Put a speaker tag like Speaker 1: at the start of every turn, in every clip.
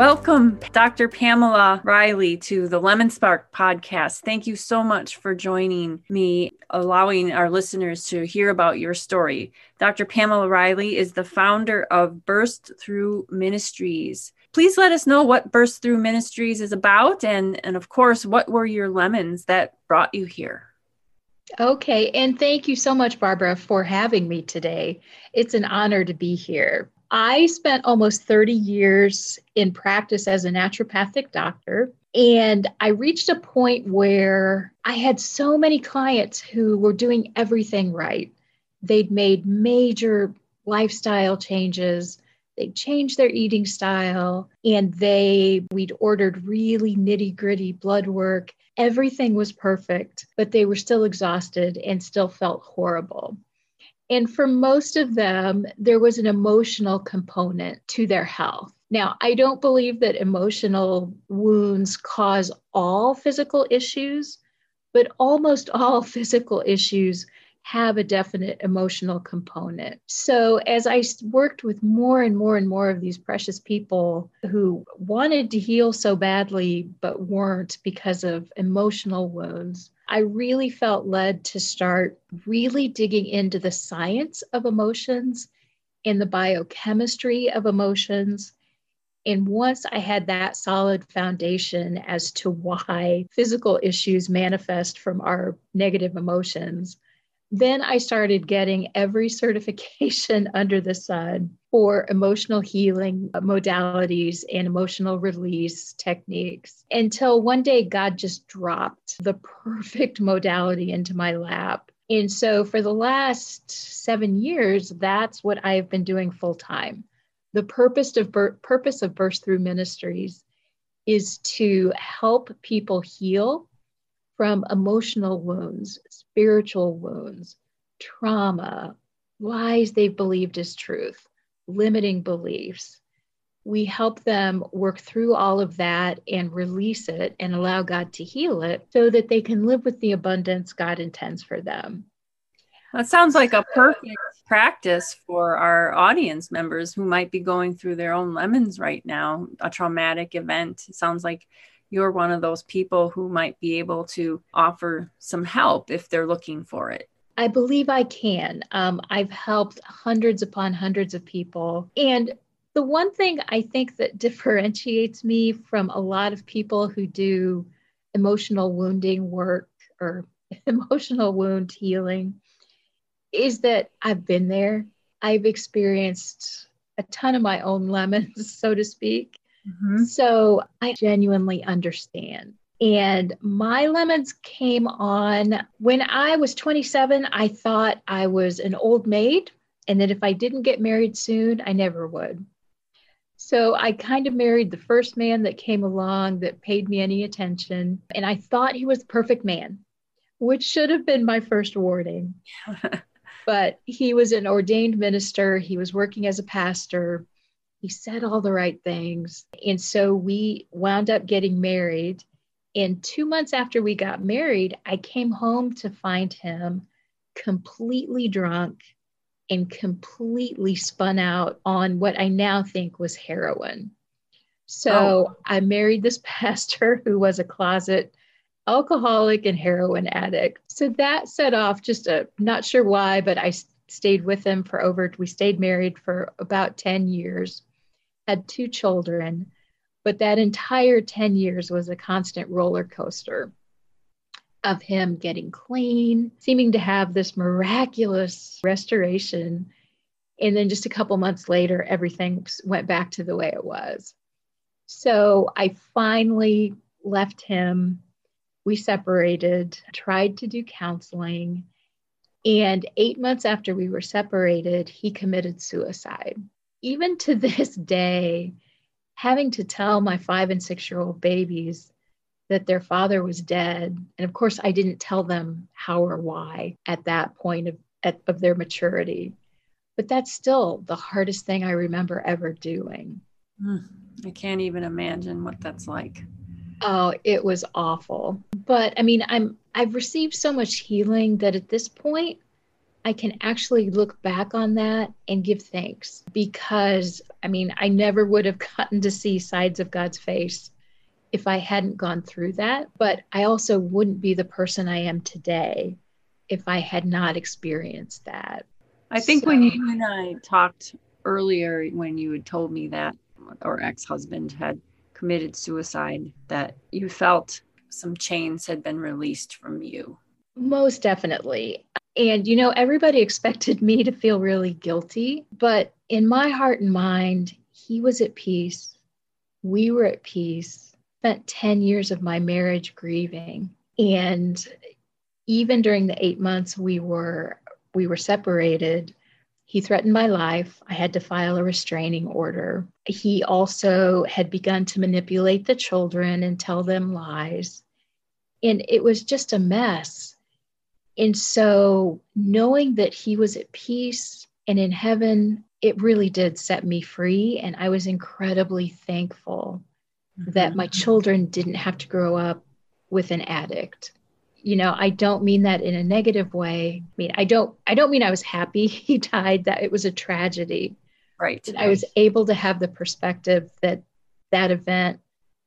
Speaker 1: Welcome, Dr. Pamela Riley, to the Lemon Spark podcast. Thank you so much for joining me, allowing our listeners to hear about your story. Dr. Pamela Riley is the founder of Burst Through Ministries. Please let us know what Burst Through Ministries is about, and, and of course, what were your lemons that brought you here?
Speaker 2: Okay, and thank you so much, Barbara, for having me today. It's an honor to be here. I spent almost 30 years in practice as a naturopathic doctor. And I reached a point where I had so many clients who were doing everything right. They'd made major lifestyle changes. They changed their eating style and they, we'd ordered really nitty gritty blood work. Everything was perfect, but they were still exhausted and still felt horrible. And for most of them, there was an emotional component to their health. Now, I don't believe that emotional wounds cause all physical issues, but almost all physical issues have a definite emotional component. So, as I worked with more and more and more of these precious people who wanted to heal so badly but weren't because of emotional wounds, I really felt led to start really digging into the science of emotions and the biochemistry of emotions. And once I had that solid foundation as to why physical issues manifest from our negative emotions, then I started getting every certification under the sun for emotional healing uh, modalities and emotional release techniques until one day God just dropped the perfect modality into my lap. And so for the last seven years, that's what I've been doing full time. The purpose of, purpose of Burst Through Ministries is to help people heal from emotional wounds, spiritual wounds, trauma, lies they've believed as truth, limiting beliefs. We help them work through all of that and release it and allow God to heal it so that they can live with the abundance God intends for them.
Speaker 1: That sounds like a perfect practice for our audience members who might be going through their own lemons right now, a traumatic event. It sounds like you're one of those people who might be able to offer some help if they're looking for it.
Speaker 2: I believe I can. Um, I've helped hundreds upon hundreds of people. And the one thing I think that differentiates me from a lot of people who do emotional wounding work or emotional wound healing is that I've been there. I've experienced a ton of my own lemons, so to speak. Mm-hmm. So I genuinely understand. And my lemons came on when I was 27. I thought I was an old maid and that if I didn't get married soon, I never would. So I kind of married the first man that came along that paid me any attention. And I thought he was the perfect man, which should have been my first warning. but he was an ordained minister, he was working as a pastor he said all the right things. And so we wound up getting married. And two months after we got married, I came home to find him completely drunk and completely spun out on what I now think was heroin. So oh. I married this pastor who was a closet alcoholic and heroin addict. So that set off just a not sure why, but I stayed with him for over, we stayed married for about 10 years had two children, but that entire 10 years was a constant roller coaster of him getting clean, seeming to have this miraculous restoration. And then just a couple months later, everything went back to the way it was. So I finally left him. We separated, tried to do counseling. And eight months after we were separated, he committed suicide even to this day, having to tell my five and six year old babies that their father was dead. And of course, I didn't tell them how or why at that point of, at, of their maturity. But that's still the hardest thing I remember ever doing.
Speaker 1: Mm, I can't even imagine what that's like.
Speaker 2: Oh, it was awful. But I mean, I'm I've received so much healing that at this point I can actually look back on that and give thanks because I mean, I never would have gotten to see sides of God's face if I hadn't gone through that. But I also wouldn't be the person I am today if I had not experienced that.
Speaker 1: I think so, when you and I talked earlier, when you had told me that our ex husband had committed suicide, that you felt some chains had been released from you.
Speaker 2: Most definitely. And, you know, everybody expected me to feel really guilty, but in my heart and mind, he was at peace. We were at peace. Spent 10 years of my marriage grieving. And even during the eight months we were we were separated, he threatened my life. I had to file a restraining order. He also had begun to manipulate the children and tell them lies. And it was just a mess. And so, knowing that he was at peace and in heaven, it really did set me free. And I was incredibly thankful mm-hmm. that my children didn't have to grow up with an addict. You know, I don't mean that in a negative way. I mean, I don't I don't mean I was happy he died, that it was a tragedy.
Speaker 1: Right.
Speaker 2: I was able to have the perspective that that event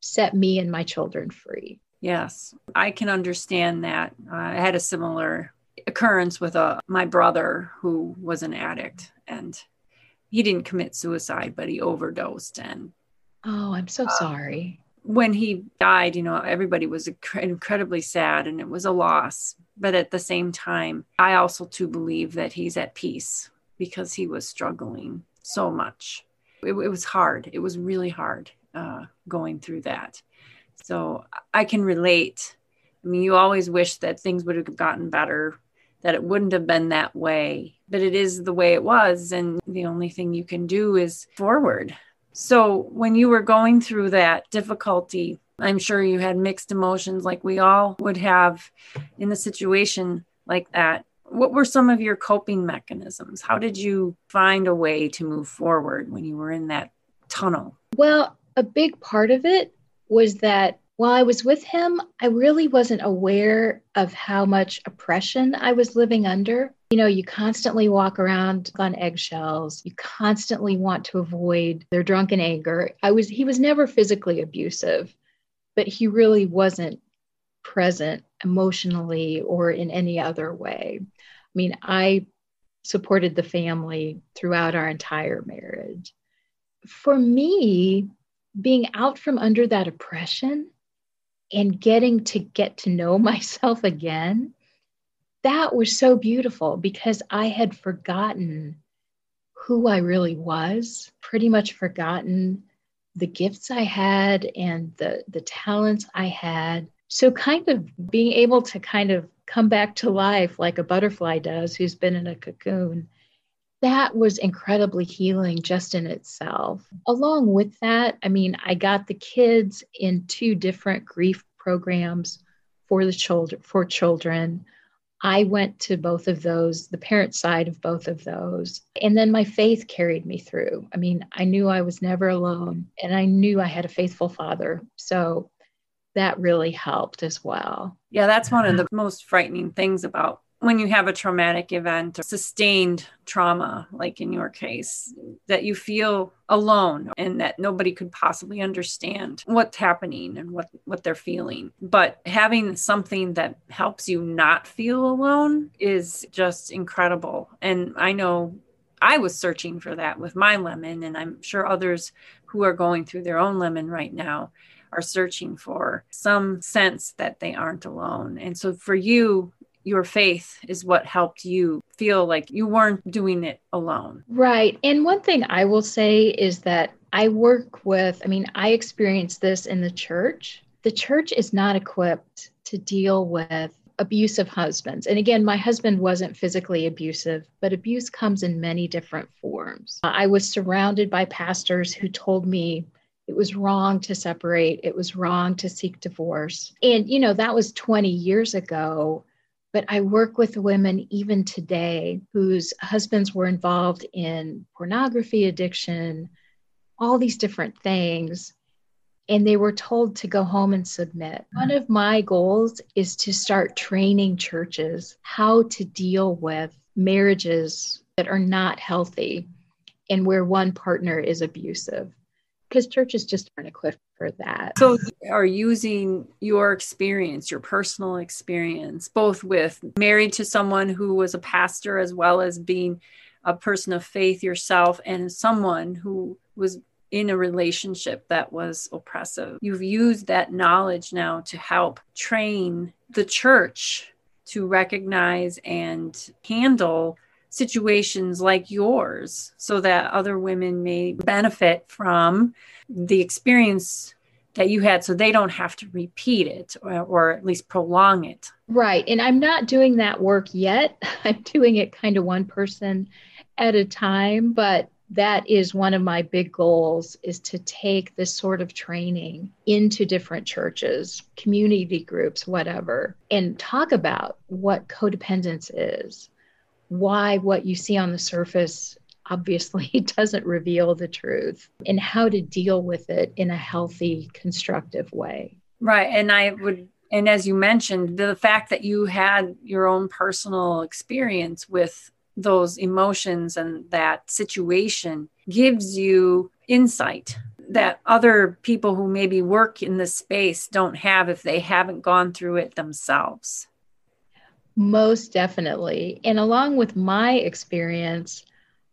Speaker 2: set me and my children free.
Speaker 1: Yes, I can understand that. Uh, I had a similar occurrence with a uh, my brother who was an addict and he didn't commit suicide but he overdosed and
Speaker 2: oh i'm so uh, sorry.
Speaker 1: when he died you know everybody was incredibly sad and it was a loss. But at the same time i also too believe that he's at peace because he was struggling so much. It, it was hard. It was really hard uh, going through that so I can relate. I mean, you always wish that things would have gotten better, that it wouldn't have been that way, but it is the way it was. And the only thing you can do is forward. So when you were going through that difficulty, I'm sure you had mixed emotions like we all would have in a situation like that. What were some of your coping mechanisms? How did you find a way to move forward when you were in that tunnel?
Speaker 2: Well, a big part of it was that while I was with him, I really wasn't aware of how much oppression I was living under. You know, you constantly walk around on eggshells. You constantly want to avoid their drunken anger. I was he was never physically abusive, but he really wasn't present emotionally or in any other way. I mean, I supported the family throughout our entire marriage. For me, being out from under that oppression and getting to get to know myself again, that was so beautiful because I had forgotten who I really was, pretty much forgotten the gifts I had and the, the talents I had. So, kind of being able to kind of come back to life like a butterfly does who's been in a cocoon that was incredibly healing just in itself. Along with that, I mean, I got the kids in two different grief programs for the children for children. I went to both of those, the parent side of both of those. And then my faith carried me through. I mean, I knew I was never alone and I knew I had a faithful father. So that really helped as well.
Speaker 1: Yeah, that's one of the most frightening things about when you have a traumatic event or sustained trauma, like in your case, that you feel alone and that nobody could possibly understand what's happening and what, what they're feeling. But having something that helps you not feel alone is just incredible. And I know I was searching for that with my lemon, and I'm sure others who are going through their own lemon right now are searching for some sense that they aren't alone. And so for you, your faith is what helped you feel like you weren't doing it alone.
Speaker 2: Right. And one thing I will say is that I work with, I mean, I experienced this in the church. The church is not equipped to deal with abusive husbands. And again, my husband wasn't physically abusive, but abuse comes in many different forms. Uh, I was surrounded by pastors who told me it was wrong to separate, it was wrong to seek divorce. And, you know, that was 20 years ago. But I work with women even today whose husbands were involved in pornography addiction, all these different things. and they were told to go home and submit. One of my goals is to start training churches how to deal with marriages that are not healthy and where one partner is abusive because churches just aren't equipped for that.
Speaker 1: So, are using your experience, your personal experience, both with married to someone who was a pastor, as well as being a person of faith yourself, and someone who was in a relationship that was oppressive. You've used that knowledge now to help train the church to recognize and handle situations like yours so that other women may benefit from the experience that you had so they don't have to repeat it or, or, at least prolong it.
Speaker 2: Right. And I'm not doing that work yet. I'm doing it kind of one person at a time, but that is one of my big goals is to take this sort of training into different churches, community groups, whatever, and talk about what codependence is why what you see on the surface obviously doesn't reveal the truth and how to deal with it in a healthy, constructive way.
Speaker 1: Right. And I would, and as you mentioned, the fact that you had your own personal experience with those emotions and that situation gives you insight that other people who maybe work in this space don't have if they haven't gone through it themselves.
Speaker 2: Most definitely. And along with my experience,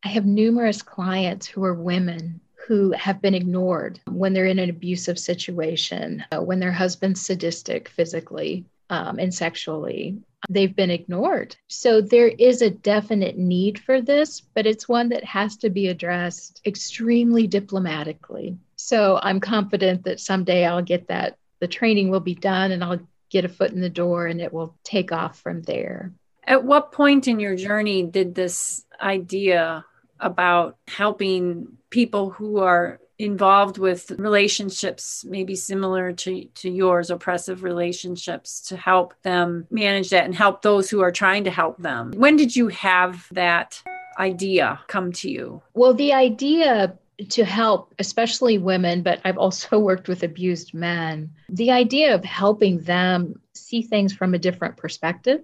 Speaker 2: I have numerous clients who are women who have been ignored when they're in an abusive situation, uh, when their husband's sadistic physically um, and sexually. They've been ignored. So there is a definite need for this, but it's one that has to be addressed extremely diplomatically. So I'm confident that someday I'll get that, the training will be done and I'll get a foot in the door and it will take off from there.
Speaker 1: At what point in your journey did this idea about helping people who are involved with relationships maybe similar to, to yours oppressive relationships to help them manage that and help those who are trying to help them when did you have that idea come to you
Speaker 2: well the idea to help, especially women, but I've also worked with abused men. The idea of helping them see things from a different perspective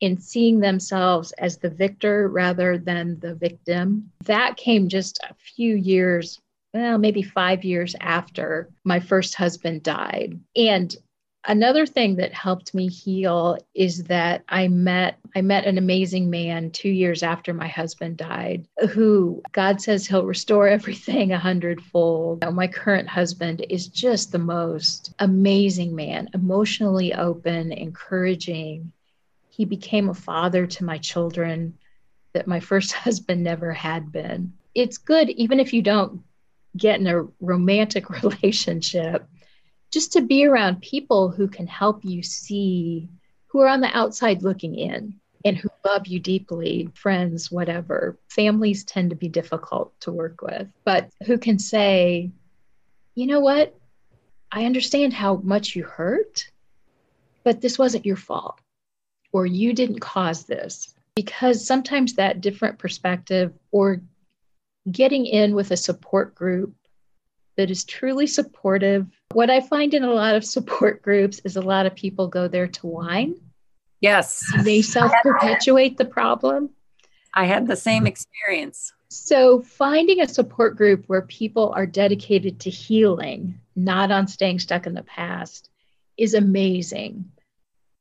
Speaker 2: in seeing themselves as the victor rather than the victim, that came just a few years, well, maybe five years after my first husband died. And another thing that helped me heal is that I met I met an amazing man 2 years after my husband died who God says he'll restore everything a hundredfold. Know, my current husband is just the most amazing man, emotionally open, encouraging. He became a father to my children that my first husband never had been. It's good even if you don't get in a romantic relationship just to be around people who can help you see who are on the outside looking in and who love you deeply, friends, whatever. Families tend to be difficult to work with, but who can say, you know what? I understand how much you hurt, but this wasn't your fault, or you didn't cause this. Because sometimes that different perspective or getting in with a support group that is truly supportive. What I find in a lot of support groups is a lot of people go there to whine.
Speaker 1: Yes.
Speaker 2: They self perpetuate the problem.
Speaker 1: I had the same experience.
Speaker 2: So, finding a support group where people are dedicated to healing, not on staying stuck in the past, is amazing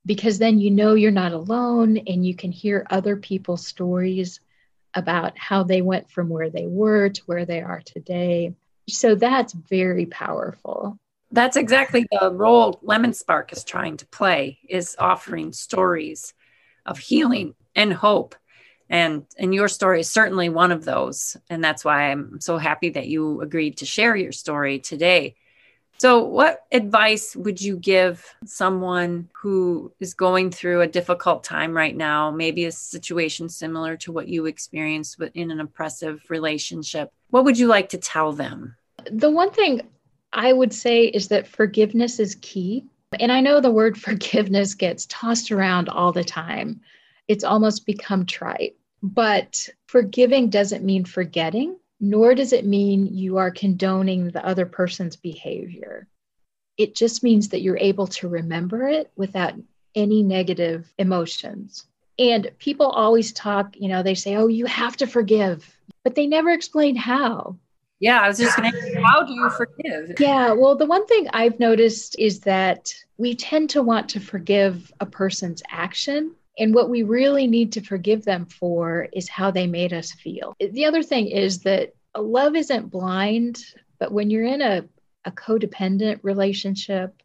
Speaker 2: because then you know you're not alone and you can hear other people's stories about how they went from where they were to where they are today. So that's very powerful.
Speaker 1: That's exactly the role Lemon Spark is trying to play is offering stories of healing and hope. And and your story is certainly one of those. And that's why I'm so happy that you agreed to share your story today. So, what advice would you give someone who is going through a difficult time right now, maybe a situation similar to what you experienced in an oppressive relationship? What would you like to tell them?
Speaker 2: The one thing I would say is that forgiveness is key. And I know the word forgiveness gets tossed around all the time, it's almost become trite. But forgiving doesn't mean forgetting nor does it mean you are condoning the other person's behavior. it just means that you're able to remember it without any negative emotions. And people always talk, you know, they say, oh, you have to forgive, but they never explain how.
Speaker 1: Yeah, I was just going to ask, how do you forgive?
Speaker 2: Yeah, well, the one thing I've noticed is that we tend to want to forgive a person's action. And what we really need to forgive them for is how they made us feel. The other thing is that love isn't blind, but when you're in a, a codependent relationship,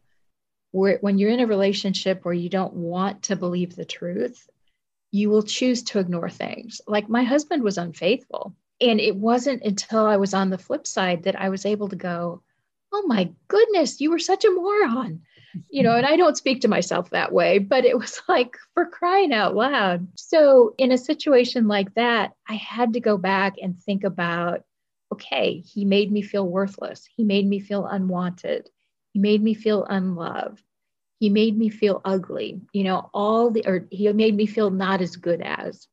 Speaker 2: where when you're in a relationship where you don't want to believe the truth, you will choose to ignore things. Like my husband was unfaithful. And it wasn't until I was on the flip side that I was able to go, Oh my goodness, you were such a moron. You know, and I don't speak to myself that way, but it was like for crying out loud. So, in a situation like that, I had to go back and think about okay, he made me feel worthless. He made me feel unwanted. He made me feel unloved. He made me feel ugly, you know, all the, or he made me feel not as good as.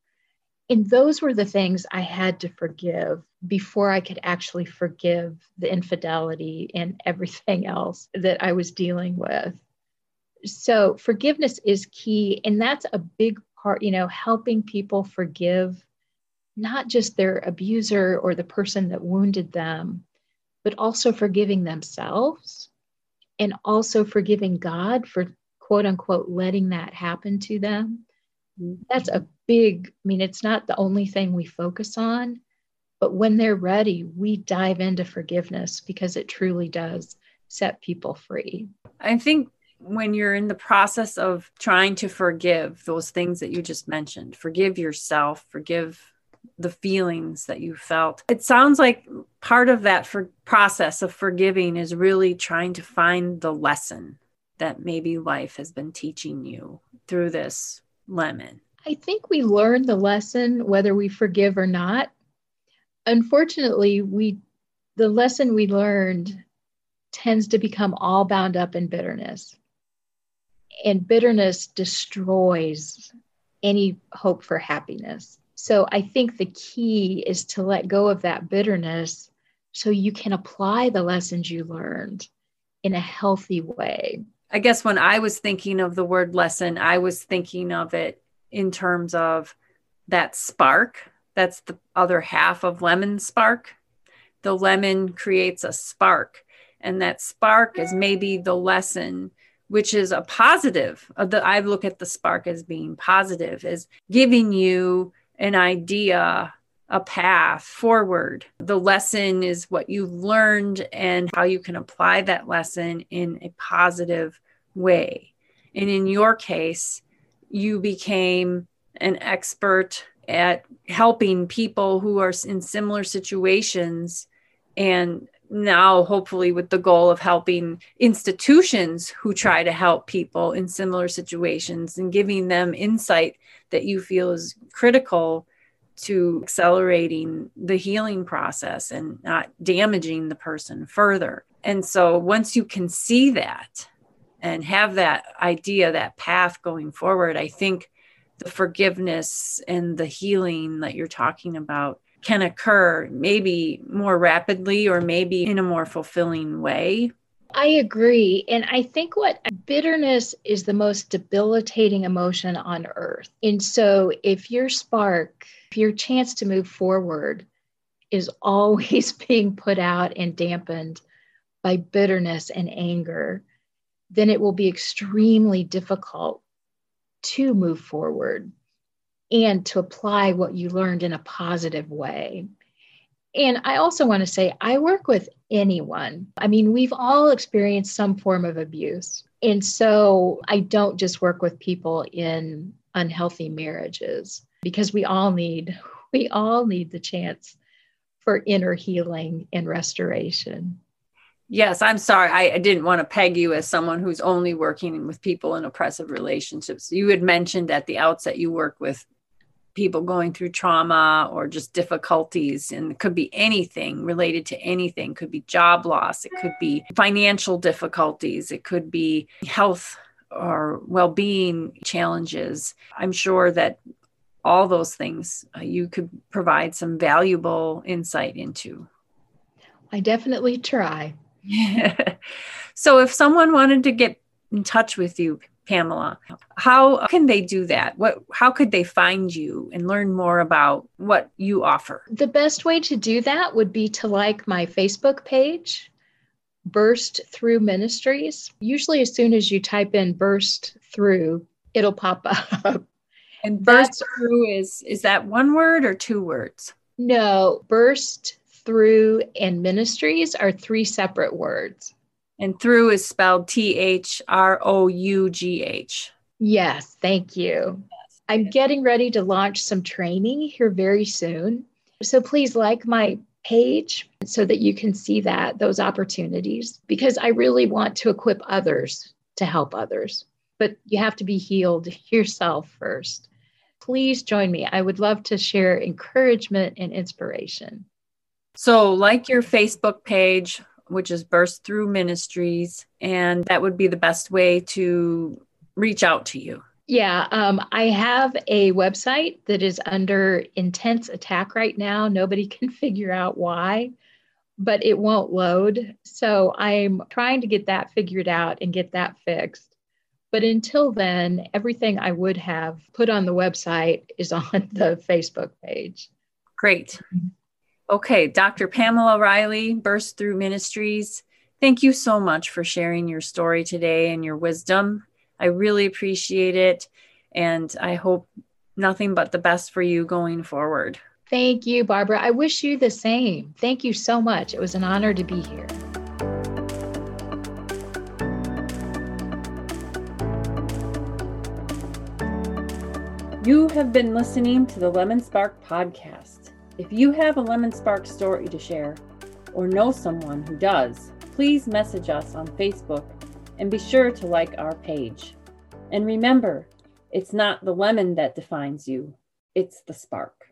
Speaker 2: And those were the things I had to forgive before I could actually forgive the infidelity and everything else that I was dealing with. So, forgiveness is key. And that's a big part, you know, helping people forgive not just their abuser or the person that wounded them, but also forgiving themselves and also forgiving God for quote unquote letting that happen to them. That's a big, I mean, it's not the only thing we focus on, but when they're ready, we dive into forgiveness because it truly does set people free.
Speaker 1: I think when you're in the process of trying to forgive those things that you just mentioned, forgive yourself, forgive the feelings that you felt. It sounds like part of that for process of forgiving is really trying to find the lesson that maybe life has been teaching you through this lemon.
Speaker 2: I think we learn the lesson whether we forgive or not. Unfortunately, we the lesson we learned tends to become all bound up in bitterness. And bitterness destroys any hope for happiness. So I think the key is to let go of that bitterness so you can apply the lessons you learned in a healthy way.
Speaker 1: I guess when I was thinking of the word lesson, I was thinking of it in terms of that spark. That's the other half of lemon spark. The lemon creates a spark, and that spark is maybe the lesson which is a positive. Uh, I look at the spark as being positive, as giving you an idea, a path forward. The lesson is what you've learned and how you can apply that lesson in a positive way. And in your case, you became an expert at helping people who are in similar situations and now hopefully with the goal of helping institutions who try to help people in similar situations and giving them insight that you feel is critical to accelerating the healing process and not damaging the person further. And so once you can see that and have that idea, that path going forward, I think the forgiveness and the healing that you're talking about can occur maybe more rapidly or maybe in a more fulfilling way.
Speaker 2: I agree. And I think what bitterness is the most debilitating emotion on earth. And so if your spark, your chance to move forward is always being put out and dampened by bitterness and anger, then it will be extremely difficult to move forward and to apply what you learned in a positive way. And I also want to say, I work with anyone. I mean, we've all experienced some form of abuse. And so I don't just work with people in unhealthy marriages because we all need we all need the chance for inner healing and restoration.
Speaker 1: Yes, I'm sorry. I, I, didn't want to peg you as someone who's only working with people in oppressive relationships. You had mentioned at the outset you work with people going through trauma or just difficulties and it could be anything related to anything it could be job loss it could be financial difficulties it could be health or well-being challenges i'm sure that all those things uh, you could provide some valuable insight into
Speaker 2: i definitely try
Speaker 1: so, if someone wanted to get in touch with you, Pamela, how can they do that? What how could they find you and learn more about what you offer?
Speaker 2: The best way to do that would be to like my Facebook page, Burst Through Ministries. Usually as soon as you type in burst through, it'll pop up.
Speaker 1: And burst through is is that one word or two words?
Speaker 2: No, burst through and ministries are three separate words.
Speaker 1: And through is spelled T H R O U G H.
Speaker 2: Yes, thank you. Yes. I'm getting ready to launch some training here very soon. So please like my page so that you can see that those opportunities because I really want to equip others to help others. But you have to be healed yourself first. Please join me. I would love to share encouragement and inspiration.
Speaker 1: So, like your Facebook page, which is Burst Through Ministries, and that would be the best way to reach out to you.
Speaker 2: Yeah, um, I have a website that is under intense attack right now. Nobody can figure out why, but it won't load. So I'm trying to get that figured out and get that fixed. But until then, everything I would have put on the website is on the Facebook page.
Speaker 1: Great. Okay, Dr. Pamela Riley, Burst Through Ministries, thank you so much for sharing your story today and your wisdom. I really appreciate it. And I hope nothing but the best for you going forward.
Speaker 2: Thank you, Barbara. I wish you the same. Thank you so much. It was an honor to be here.
Speaker 1: You have been listening to the Lemon Spark podcast. If you have a Lemon Spark story to share or know someone who does, please message us on Facebook and be sure to like our page. And remember, it's not the lemon that defines you, it's the spark.